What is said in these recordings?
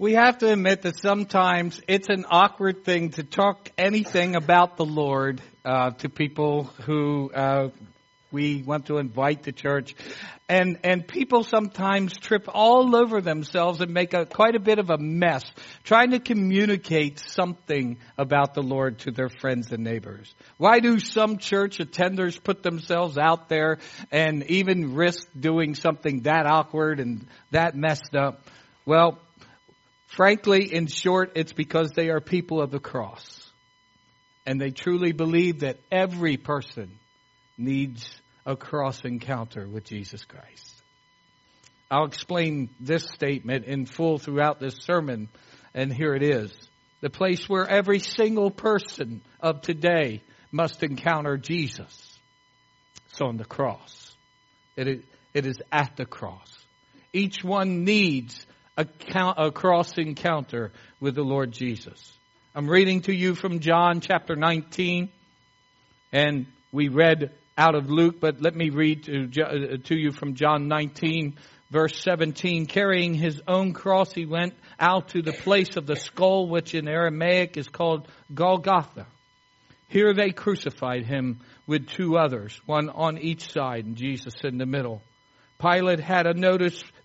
We have to admit that sometimes it's an awkward thing to talk anything about the Lord uh, to people who uh, we want to invite to church, and and people sometimes trip all over themselves and make a, quite a bit of a mess trying to communicate something about the Lord to their friends and neighbors. Why do some church attenders put themselves out there and even risk doing something that awkward and that messed up? Well Frankly, in short, it's because they are people of the cross. And they truly believe that every person needs a cross encounter with Jesus Christ. I'll explain this statement in full throughout this sermon, and here it is. The place where every single person of today must encounter Jesus. It's on the cross. It is, it is at the cross. Each one needs a, cross encounter with the Lord Jesus. I'm reading to you from John chapter 19, and we read out of Luke, but let me read uh, to you from John 19, verse 17. Carrying his own cross, he went out to the place of the skull, which in Aramaic is called Golgotha. Here they crucified him with two others, one on each side, and Jesus in the middle. Pilate had a notice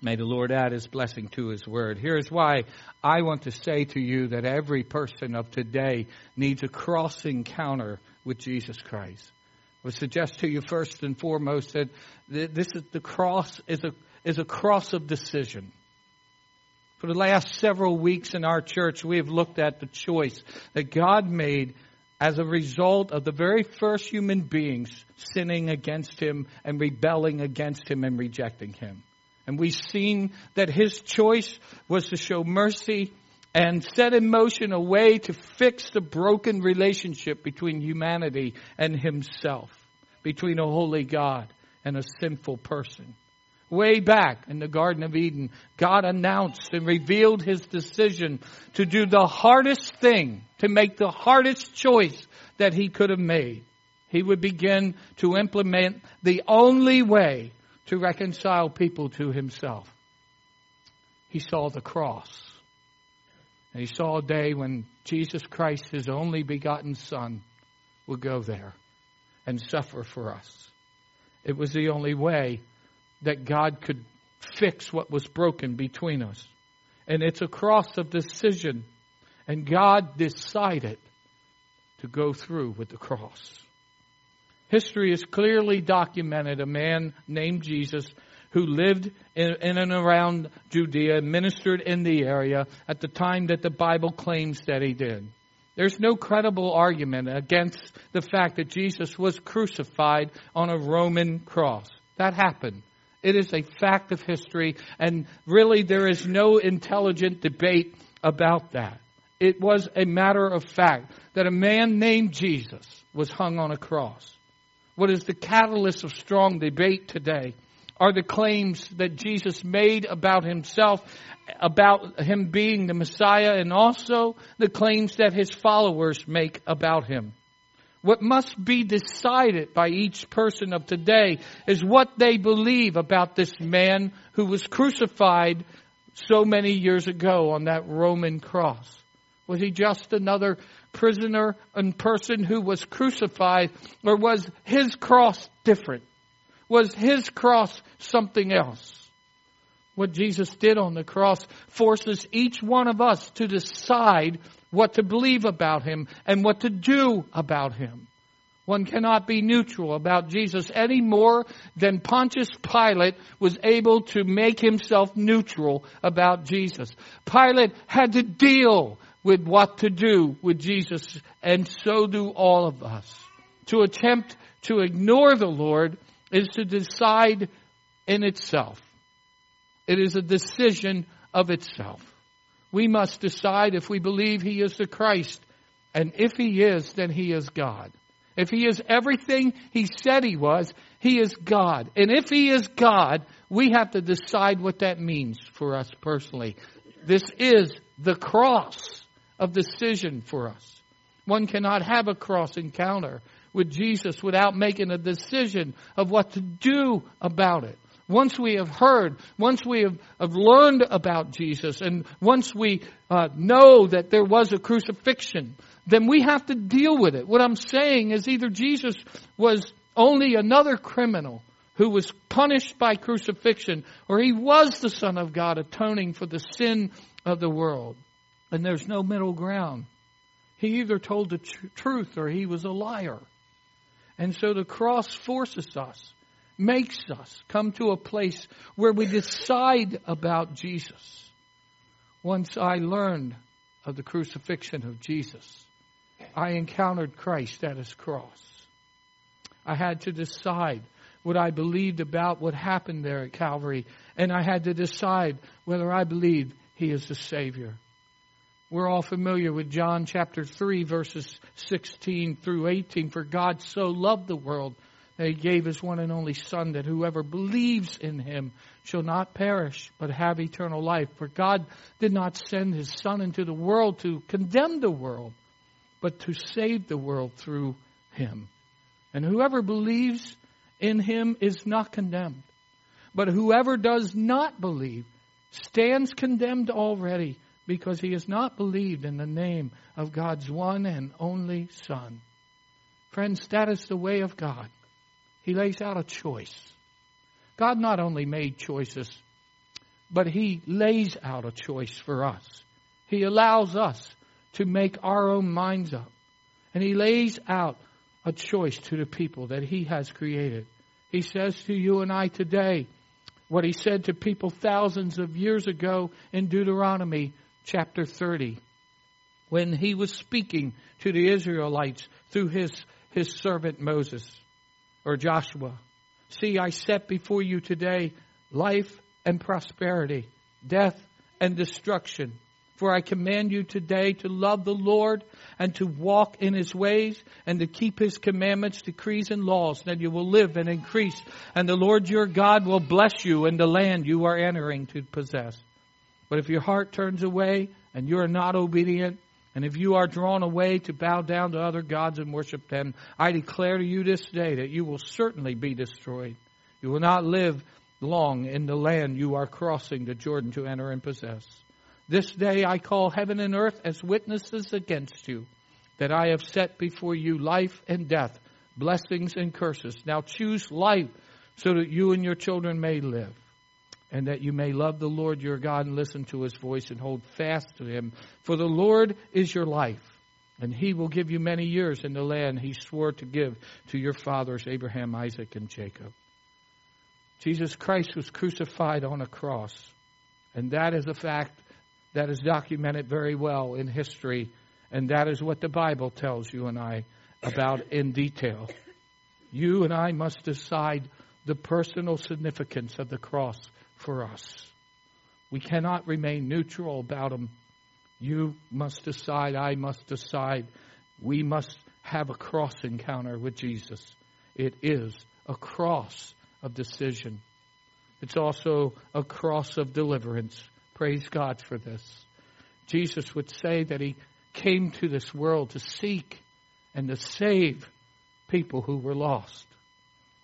May the Lord add his blessing to his word. Here's why I want to say to you that every person of today needs a cross encounter with Jesus Christ. I would suggest to you first and foremost that this is the cross is a is a cross of decision. For the last several weeks in our church, we have looked at the choice that God made as a result of the very first human beings sinning against Him and rebelling against Him and rejecting Him. And we've seen that his choice was to show mercy and set in motion a way to fix the broken relationship between humanity and himself, between a holy God and a sinful person. Way back in the Garden of Eden, God announced and revealed his decision to do the hardest thing, to make the hardest choice that he could have made. He would begin to implement the only way to reconcile people to himself. He saw the cross. And he saw a day when Jesus Christ, his only begotten Son, would go there and suffer for us. It was the only way that God could fix what was broken between us. And it's a cross of decision. And God decided to go through with the cross. History has clearly documented a man named Jesus who lived in, in, and around Judea, and ministered in the area at the time that the Bible claims that he did. There's no credible argument against the fact that Jesus was crucified on a Roman cross. That happened. It is a fact of history, and really there is no intelligent debate about that. It was a matter of fact that a man named Jesus was hung on a cross what is the catalyst of strong debate today are the claims that Jesus made about himself, about him being the Messiah, and also the claims that his followers make about him. What must be decided by each person of today is what they believe about this man who was crucified so many years ago on that Roman cross. Was he just another prisoner and person who was crucified, or was his cross different? Was his cross something else? What Jesus did on the cross forces each one of us to decide what to believe about him and what to do about him. One cannot be neutral about Jesus any more than Pontius Pilate was able to make himself neutral about Jesus. Pilate had to deal with what to do with Jesus, and so do all of us. To attempt to ignore the Lord is to decide in itself. It is a decision of itself. We must decide if we believe he is the Christ. And if he is, then he is God. If he is everything he said he was, he is God. And if he is God, we have to decide what that means for us personally. This is the cross of decision for us. One cannot have a cross encounter with Jesus without making a decision of what to do about it. Once we have heard, once we have, have learned about Jesus, and once we uh, know that there was a crucifixion, then we have to deal with it. What I'm saying is either Jesus was only another criminal who was punished by crucifixion, or he was the Son of God atoning for the sin of the world. And there's no middle ground. He either told the tr- truth or he was a liar. And so the cross forces us, makes us come to a place where we decide about Jesus. Once I learned of the crucifixion of Jesus, I encountered Christ at his cross. I had to decide what I believed about what happened there at Calvary, and I had to decide whether I believed he is the Savior. We're all familiar with John chapter 3, verses 16 through 18. For God so loved the world that he gave his one and only Son, that whoever believes in him shall not perish, but have eternal life. For God did not send his Son into the world to condemn the world, but to save the world through him. And whoever believes in him is not condemned. But whoever does not believe stands condemned already because he has not believed in the name of God's one and only Son. Friends, that is the way of God. He lays out a choice. God not only made choices, but He lays out a choice for us. He allows us to make our own minds up. And He lays out a choice to the people that He has created. He says to you and I today what He said to people thousands of years ago in Deuteronomy chapter 30 when he was speaking to the Israelites through his, his servant Moses or Joshua. See, I set before you today life and prosperity, death and destruction. For I command you today to love the Lord and to walk in his ways and to keep his commandments, decrees, and laws. Then you will live and increase. And the Lord your God will bless you in the land you are entering to possess. But if your heart turns away and you are not obedient, and if you are drawn away to bow down to other gods and worship them, I declare to you this day that you will certainly be destroyed. You will not live long in the land you are crossing the Jordan to enter and possess. This day I call heaven and earth as witnesses against you, that I have set before you life and death, blessings and curses. Now choose life so that you and your children may live and that you may love the Lord your God and listen to his voice and hold fast to him. For the Lord is your life, and he will give you many years in the land he swore to give to your fathers, Abraham, Isaac, and Jacob. Jesus Christ was crucified on a cross, and that is a fact that is documented very well in history, and that is what the Bible tells you and I about in detail. You and I must decide the personal significance of the cross for us. We cannot remain neutral about them. You must decide, I must decide. We must have a cross encounter with Jesus. It is a cross of decision. It's also a cross of deliverance. Praise God for this. Jesus would say that he came to this world to seek and to save people who were lost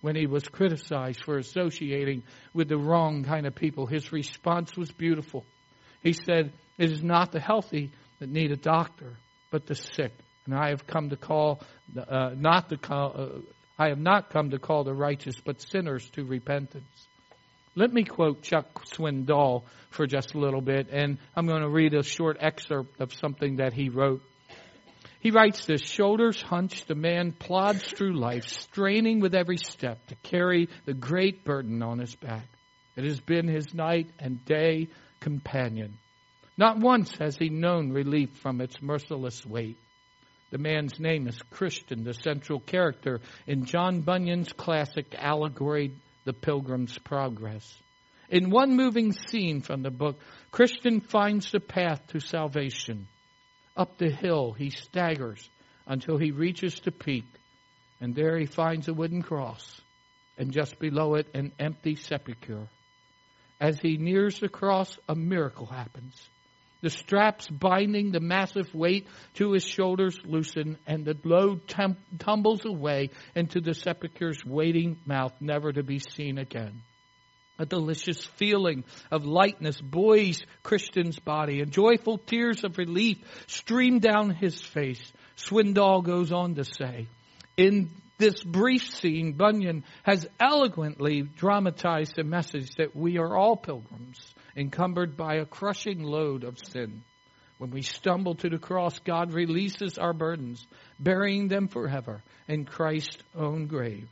when he was criticized for associating with the wrong kind of people. His response was beautiful. He said, It is not the healthy that need a doctor, but the sick. And I have come to call, uh, not to call, uh, I have not come to call the righteous, but sinners to repentance. Let me quote Chuck Swindoll for just a little bit, and I'm going to read a short excerpt of something that he wrote. He writes this shoulders hunched, the man plods through life, straining with every step to carry the great burden on his back. It has been his night and day companion. Not once has he known relief from its merciless weight. The man's name is Christian, the central character in John Bunyan's classic allegory, The Pilgrim's Progress. In one moving scene from the book, Christian finds the path to salvation. Up the hill, he staggers until he reaches the peak, and there he finds a wooden cross, and just below it, an empty sepulchre. As he nears the cross, a miracle happens. The straps binding the massive weight to his shoulders loosen, and the load tum- tumbles away into the sepulchre's waiting mouth, never to be seen again. A delicious feeling of lightness buoys Christian's body, and joyful tears of relief stream down his face. Swindoll goes on to say, in this brief scene, Bunyan has eloquently dramatized the message that we are all pilgrims, encumbered by a crushing load of sin. When we stumble to the cross, God releases our burdens, burying them forever in Christ's own grave.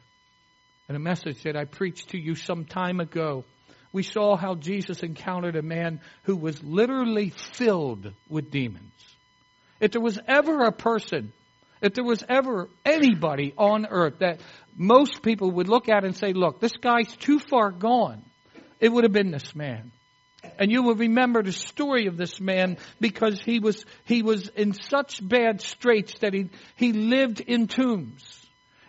In a message that I preached to you some time ago, we saw how Jesus encountered a man who was literally filled with demons. If there was ever a person if there was ever anybody on earth that most people would look at and say, look, this guy's too far gone, it would have been this man. And you will remember the story of this man because he was, he was in such bad straits that he, he lived in tombs.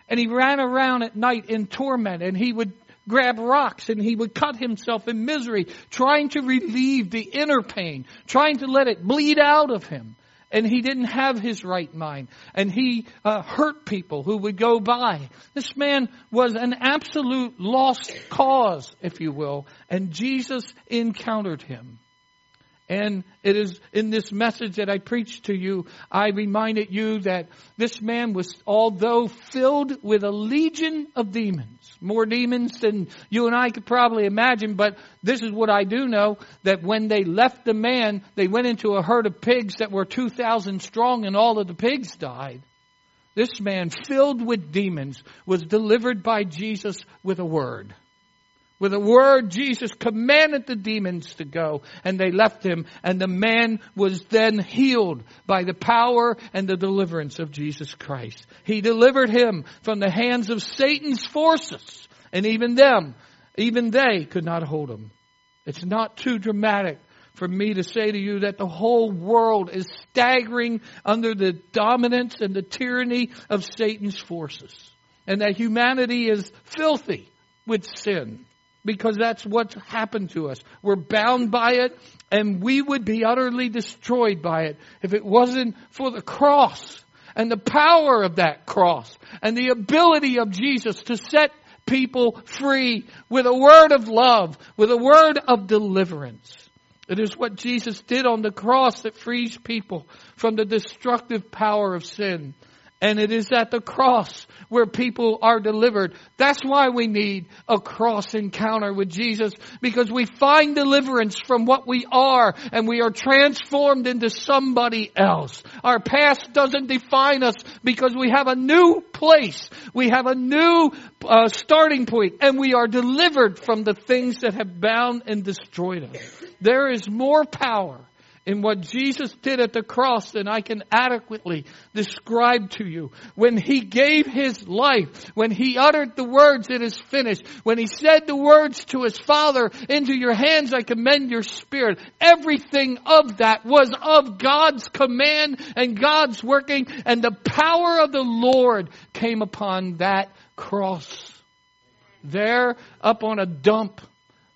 And he ran around at night in torment and he would grab rocks and he would cut himself in misery, trying to relieve the inner pain, trying to let it bleed out of him and he didn't have his right mind, and he uh, hurt people who would go by. This man was an absolute lost cause, if you will, and Jesus encountered him. And it is in this message that I preached to you, I reminded you that this man was, although filled with a legion of demons, more demons than you and I could probably imagine, but this is what I do know, that when they left the man, they went into a herd of pigs that were 2,000 strong and all of the pigs died. This man, filled with demons, was delivered by Jesus with a word. With a word, Jesus commanded the demons to go, and they left him, and the man was then healed by the power and the deliverance of Jesus Christ. He delivered him from the hands of Satan's forces, and even them, even they could not hold him. It's not too dramatic for me to say to you that the whole world is staggering under the dominance and the tyranny of Satan's forces, and that humanity is filthy with sin because that's what's happened to us. We're bound by it and we would be utterly destroyed by it if it wasn't for the cross and the power of that cross and the ability of Jesus to set people free with a word of love, with a word of deliverance. It is what Jesus did on the cross that frees people from the destructive power of sin. And it is at the cross where people are delivered. That's why we need a cross encounter with Jesus because we find deliverance from what we are and we are transformed into somebody else. Our past doesn't define us because we have a new place. We have a new uh, starting point and we are delivered from the things that have bound and destroyed us. There is more power in what Jesus did at the cross than I can adequately describe to you. When He gave His life, when He uttered the words, it is finished, when He said the words to His Father, into your hands I commend your spirit, everything of that was of God's command and God's working and the power of the Lord came upon that cross. There up on a dump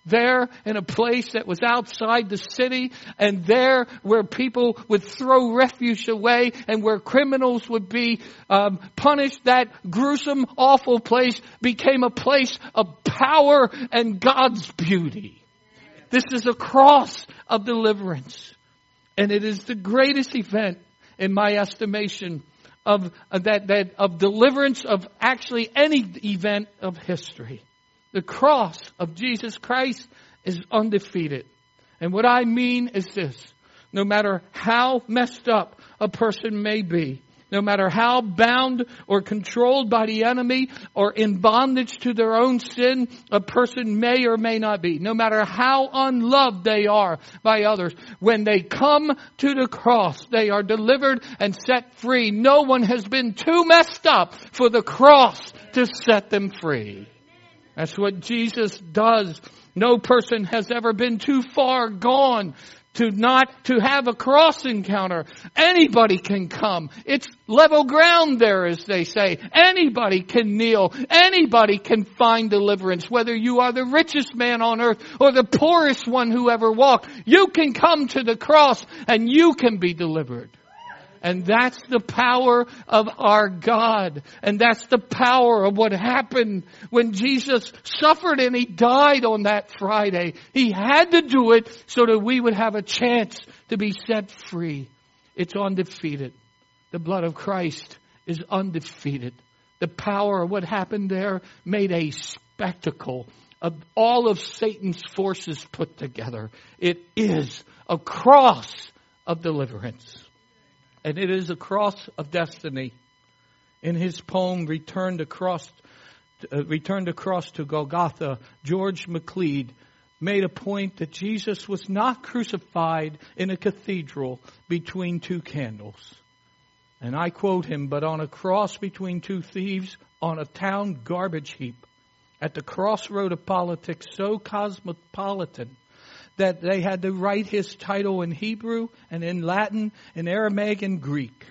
there in a place that was outside the city and there where people would throw refuge away and where criminals would be um, punished that gruesome awful place became a place of power and god's beauty. This is a cross of deliverance. And it is the greatest event in my estimation of uh, that, that of deliverance of actually any event of history the cross of Jesus Christ is undefeated. And what I mean is this. No matter how messed up a person may be, no matter how bound or controlled by the enemy or in bondage to their own sin a person may or may not be, no matter how unloved they are by others, when they come to the cross, they are delivered and set free. No one has been too messed up for the cross to set them free. That's what Jesus does. No person has ever been too far gone to not to have a cross encounter. Anybody can come. It's level ground there, as they say. Anybody can kneel. Anybody can find deliverance. Whether you are the richest man on earth or the poorest one who ever walked, you can come to the cross and you can be delivered. And that's the power of our God. And that's the power of what happened when Jesus suffered and he died on that Friday. He had to do it so that we would have a chance to be set free. It's undefeated. The blood of Christ is undefeated. The power of what happened there made a spectacle of all of Satan's forces put together. It is a cross of deliverance and it is a cross of destiny. In his poem, Returned Across, uh, Returned Across to Golgotha, George MacLeod made a point that Jesus was not crucified in a cathedral between two candles. And I quote him, but on a cross between two thieves on a town garbage heap at the crossroad of politics so cosmopolitan that they had to write his title in Hebrew and in Latin, and Aramaic and Greek.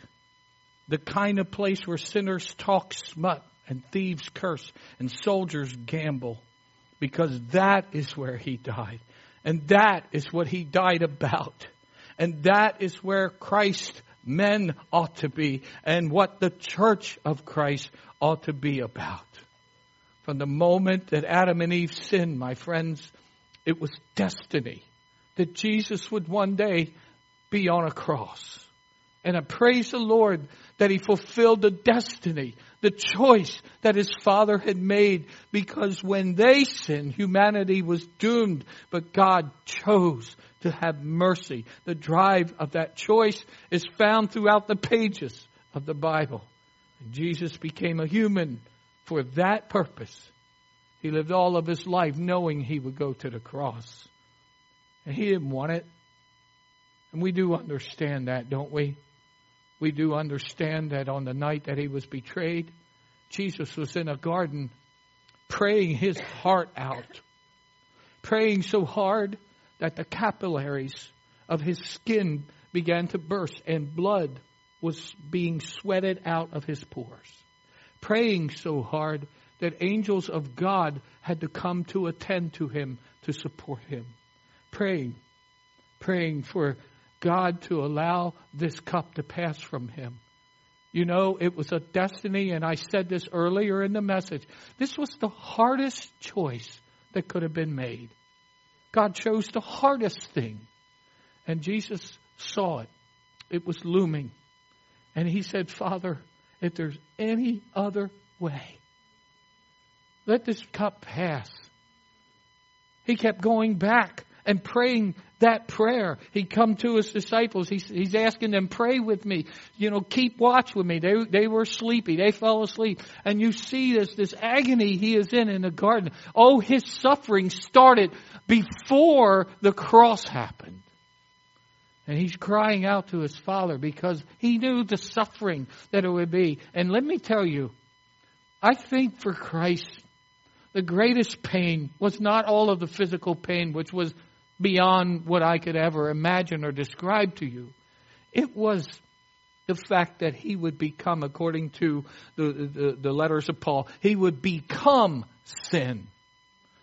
The kind of place where sinners talk smut and thieves curse and soldiers gamble. Because that is where he died. And that is what he died about. And that is where Christ men ought to be and what the church of Christ ought to be about. From the moment that Adam and Eve sinned, my friends, it was destiny that Jesus would one day be on a cross. And I praise the Lord that he fulfilled the destiny, the choice that his father had made because when they sinned, humanity was doomed, but God chose to have mercy. The drive of that choice is found throughout the pages of the Bible. And Jesus became a human for that purpose. He lived all of his life knowing he would go to the cross. And he didn't want it. And we do understand that, don't we? We do understand that on the night that he was betrayed, Jesus was in a garden praying his heart out. Praying so hard that the capillaries of his skin began to burst and blood was being sweated out of his pores. Praying so hard that angels of God had to come to attend to him to support him. Praying, praying for God to allow this cup to pass from him. You know, it was a destiny, and I said this earlier in the message. This was the hardest choice that could have been made. God chose the hardest thing. And Jesus saw it. It was looming. And he said, Father, if there's any other way, let this cup pass. He kept going back and praying that prayer. He'd come to his disciples. He's, he's asking them, pray with me. You know, keep watch with me. They, they were sleepy. They fell asleep. And you see this, this agony he is in in the garden. Oh, his suffering started before the cross happened. And he's crying out to his father because he knew the suffering that it would be. And let me tell you, I think for Christ, the greatest pain was not all of the physical pain, which was beyond what I could ever imagine or describe to you. It was the fact that he would become, according to the, the, the, letters of Paul, he would become sin.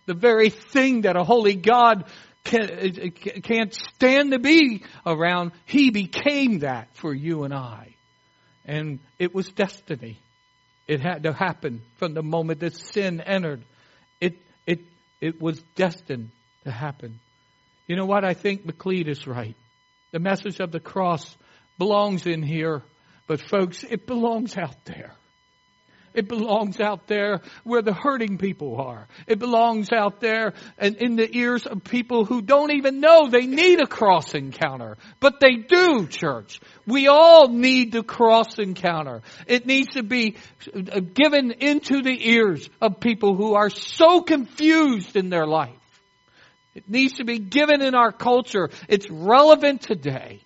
The very thing that a holy God can, can't stand to be around, he became that for you and I. And it was destiny. It had to happen from the moment that sin entered it, was destined to happen. You know what? I think MacLeod is right. The message of the cross belongs in here, but folks, it belongs out there. It belongs out there where the hurting people are. It belongs out there and in the ears of people who don't even know they need a cross encounter. But they do, church. We all need the cross encounter. It needs to be uh, given into the ears of people who are so confused in their life. It needs to be given in our culture. It's relevant today.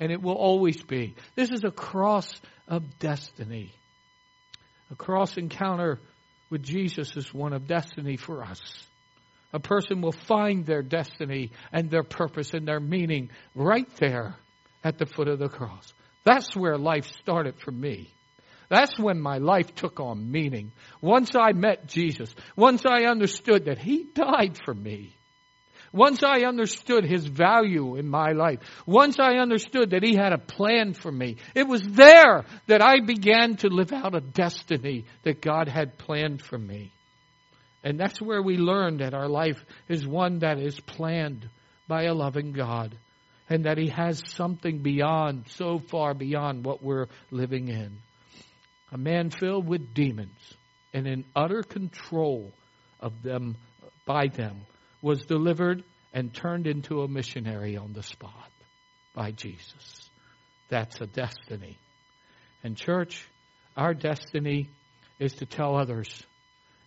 And it will always be. This is a cross of destiny. A cross encounter with Jesus is one of destiny for us. A person will find their destiny and their purpose and their meaning right there at the foot of the cross. That's where life started for me. That's when my life took on meaning. Once I met Jesus, once I understood that He died for me, once I understood His value in my life, once I understood that He had a plan for me, it was there that I began to live out a destiny that God had planned for me. And that's where we learn that our life is one that is planned by a loving God and that He has something beyond, so far beyond what we're living in. A man filled with demons and in utter control of them by them was delivered and turned into a missionary on the spot by Jesus. That's a destiny. And church, our destiny is to tell others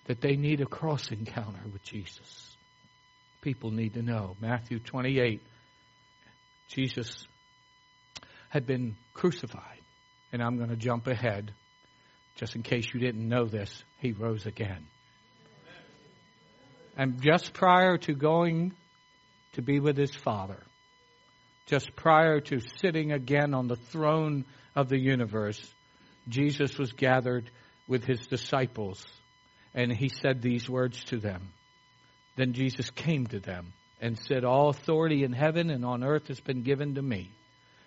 that they need a cross encounter with Jesus. People need to know. Matthew 28, Jesus had been crucified. And I'm going to jump ahead. Just in case you didn't know this, he rose again. And just prior to going to be with his Father, just prior to sitting again on the throne of the universe, Jesus was gathered with his disciples and he said these words to them. Then Jesus came to them and said, All authority in heaven and on earth has been given to me.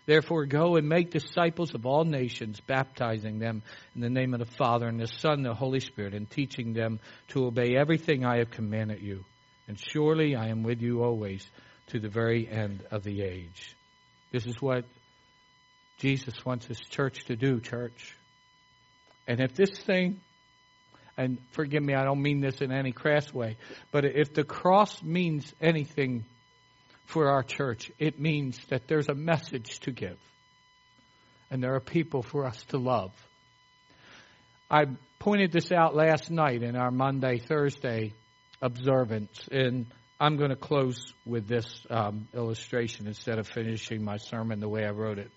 Therefore, go and make disciples of all nations, baptizing them in the name of the Father and the Son and the Holy Spirit, and teaching them to obey everything I have commanded you. And surely I am with you always to the very end of the age. This is what Jesus wants his church to do, church. And if this thing and forgive me, I don't mean this in any crass way, but if the cross means anything for our church, it means that there's a message to give. And there are people for us to love. I pointed this out last night in our Maundy, Thursday observance, and I'm going to close with this um, illustration instead of finishing my sermon the way I wrote it.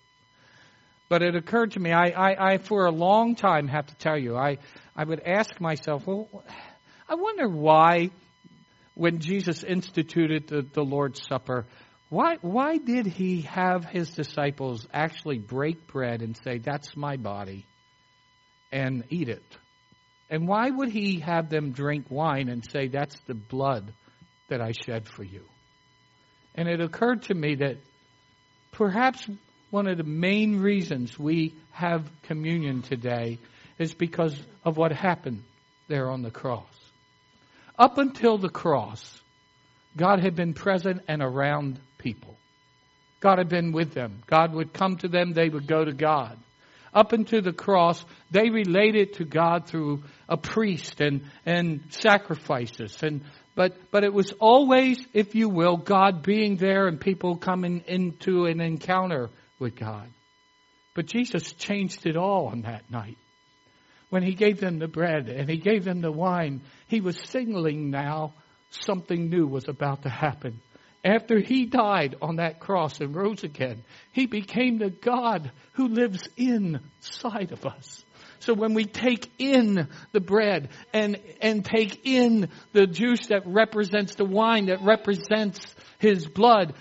But it occurred to me, I, I, I, for a long time have to tell you, I, I would ask myself, well, I wonder why, when Jesus instituted the, the Lord's Supper, why, why did he have his disciples actually break bread and say, That's my body, and eat it? And why would he have them drink wine and say, That's the blood that I shed for you? And it occurred to me that perhaps one of the main reasons we have communion today is because of what happened there on the cross. Up until the cross, God had been present and around people. God had been with them. God would come to them, they would go to God. Up until the cross, they related to God through a priest and, and sacrifices. And, but, but it was always, if you will, God being there and people coming into an encounter with God. But Jesus changed it all on that night when he gave them the bread and he gave them the wine, he was signaling now something new was about to happen. After he died on that cross and rose again, he became the God who lives inside of us. So when we take in the bread and, and take in the juice that represents the wine that represents his blood,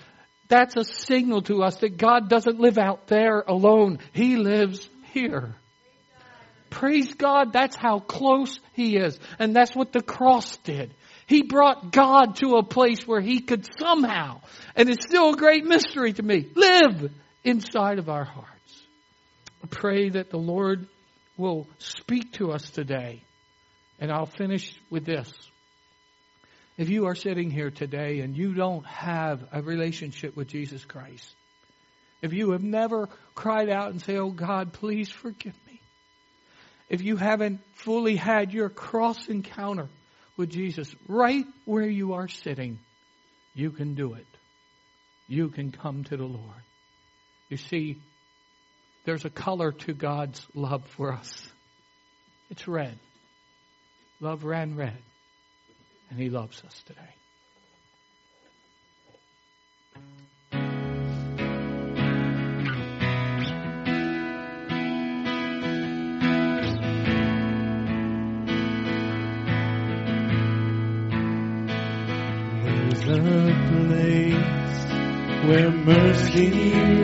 that's a signal to us that God doesn't live out there alone. He lives here. Praise God, that's how close He is. And that's what the cross did. He brought God to a place where He could somehow, and it's still a great mystery to me, live inside of our hearts. I pray that the Lord will speak to us today. And I'll finish with this. If you are sitting here today and you don't have a relationship with Jesus Christ, if you have never cried out and say, Oh God, please forgive me if you haven't fully had your cross encounter with Jesus right where you are sitting, you can do it. You can come to the Lord. You see, there's a color to God's love for us. It's red. Love ran red. And He loves us today. Mercy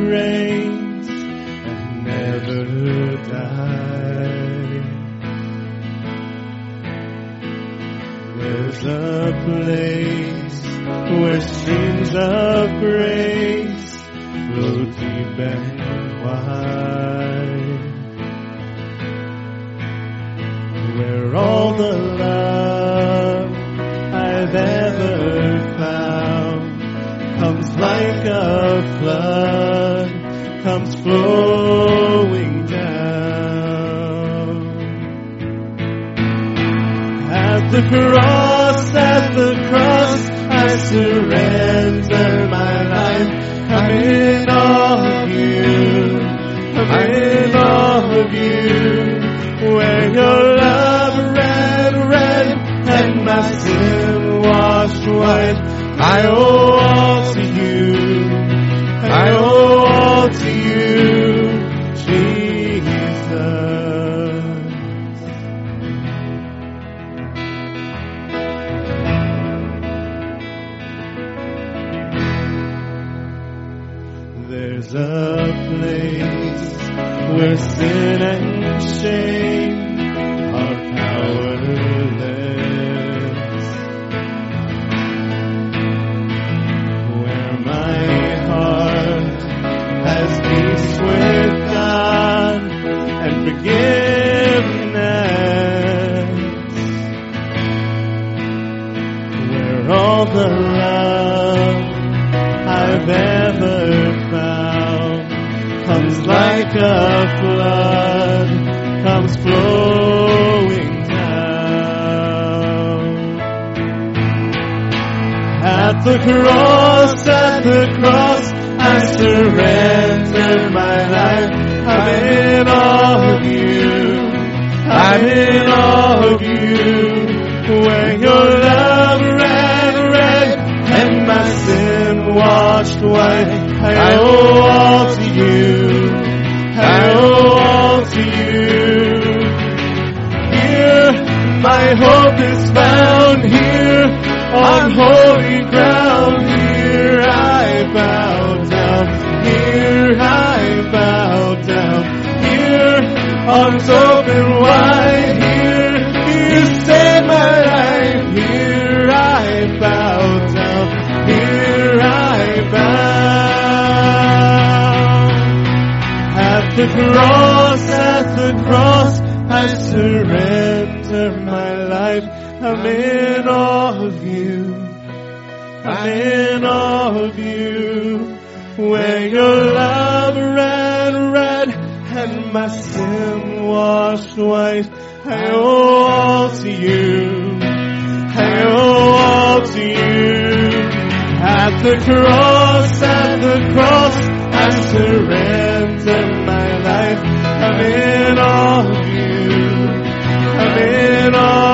comes flowing down. At the cross, at the cross, I surrender my life. I'm in awe of you. I'm in awe of you. When your love ran red and my sin washed white. I owe all my hope is found here on holy ground. Here I bow down. Here I bow down. Here arms open wide. Here you save my life. Here I bow down. Here I bow. At the cross, at the cross, I surrender. I'm in awe of you. I'm in awe of you. When your love ran red and my sin washed white. I owe all to you. I owe all to you. At the cross, at the cross, I surrender my life. I'm in awe of you. I'm in awe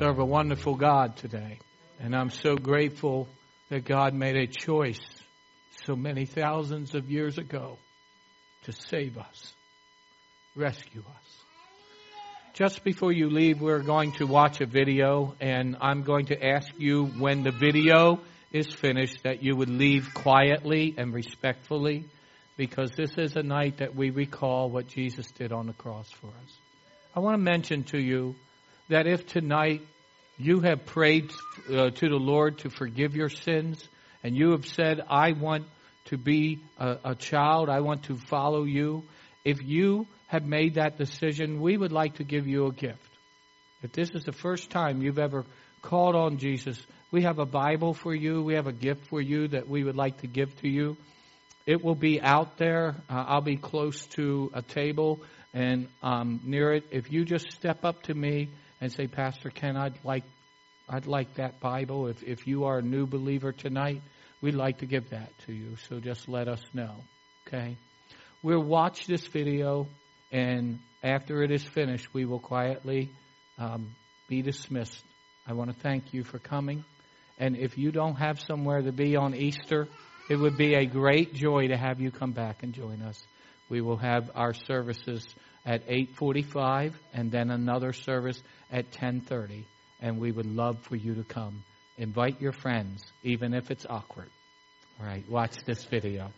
serve a wonderful God today. And I'm so grateful that God made a choice so many thousands of years ago to save us, rescue us. Just before you leave, we're going to watch a video, and I'm going to ask you when the video is finished that you would leave quietly and respectfully because this is a night that we recall what Jesus did on the cross for us. I want to mention to you that if tonight you have prayed uh, to the Lord to forgive your sins and you have said, I want to be a, a child, I want to follow you, if you have made that decision, we would like to give you a gift. If this is the first time you've ever called on Jesus, we have a Bible for you. We have a gift for you that we would like to give to you. It will be out there. Uh, I'll be close to a table and um, near it. If you just step up to me and say, Pastor Ken, I'd like, I'd like that Bible. If if you are a new believer tonight, we'd like to give that to you. So just let us know. Okay. we'll watch this video, and after it is finished, we will quietly um, be dismissed. I want to thank you for coming. And if you don't have somewhere to be on Easter, it would be a great joy to have you come back and join us. We will have our services at 8:45 and then another service at 10:30 and we would love for you to come. Invite your friends even if it's awkward. All right, watch this video.